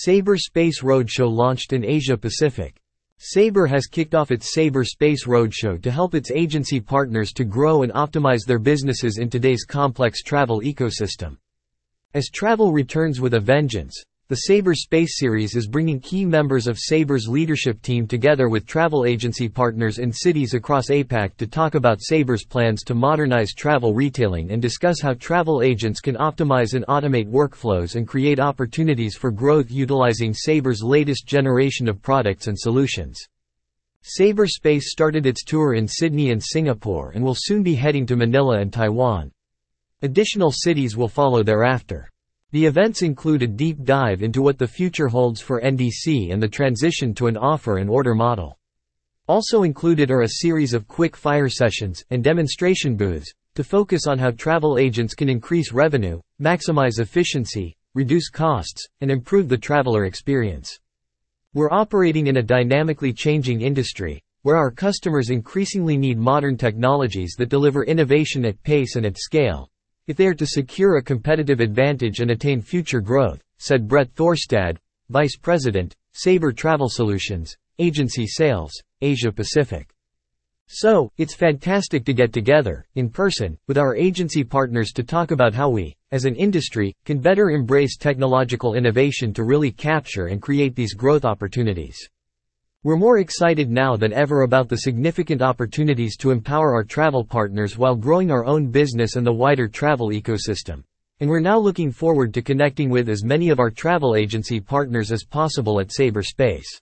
Sabre Space Roadshow launched in Asia Pacific. Sabre has kicked off its Sabre Space Roadshow to help its agency partners to grow and optimize their businesses in today's complex travel ecosystem. As travel returns with a vengeance, the Sabre Space Series is bringing key members of Sabre's leadership team together with travel agency partners in cities across APAC to talk about Sabre's plans to modernize travel retailing and discuss how travel agents can optimize and automate workflows and create opportunities for growth utilizing Sabre's latest generation of products and solutions. Sabre Space started its tour in Sydney and Singapore and will soon be heading to Manila and Taiwan. Additional cities will follow thereafter. The events include a deep dive into what the future holds for NDC and the transition to an offer and order model. Also included are a series of quick fire sessions and demonstration booths to focus on how travel agents can increase revenue, maximize efficiency, reduce costs, and improve the traveler experience. We're operating in a dynamically changing industry, where our customers increasingly need modern technologies that deliver innovation at pace and at scale, if they are to secure a competitive advantage and attain future growth, said Brett Thorstad, Vice President, Sabre Travel Solutions, Agency Sales, Asia Pacific. So, it's fantastic to get together, in person, with our agency partners to talk about how we, as an industry, can better embrace technological innovation to really capture and create these growth opportunities. We're more excited now than ever about the significant opportunities to empower our travel partners while growing our own business and the wider travel ecosystem. And we're now looking forward to connecting with as many of our travel agency partners as possible at Sabre Space.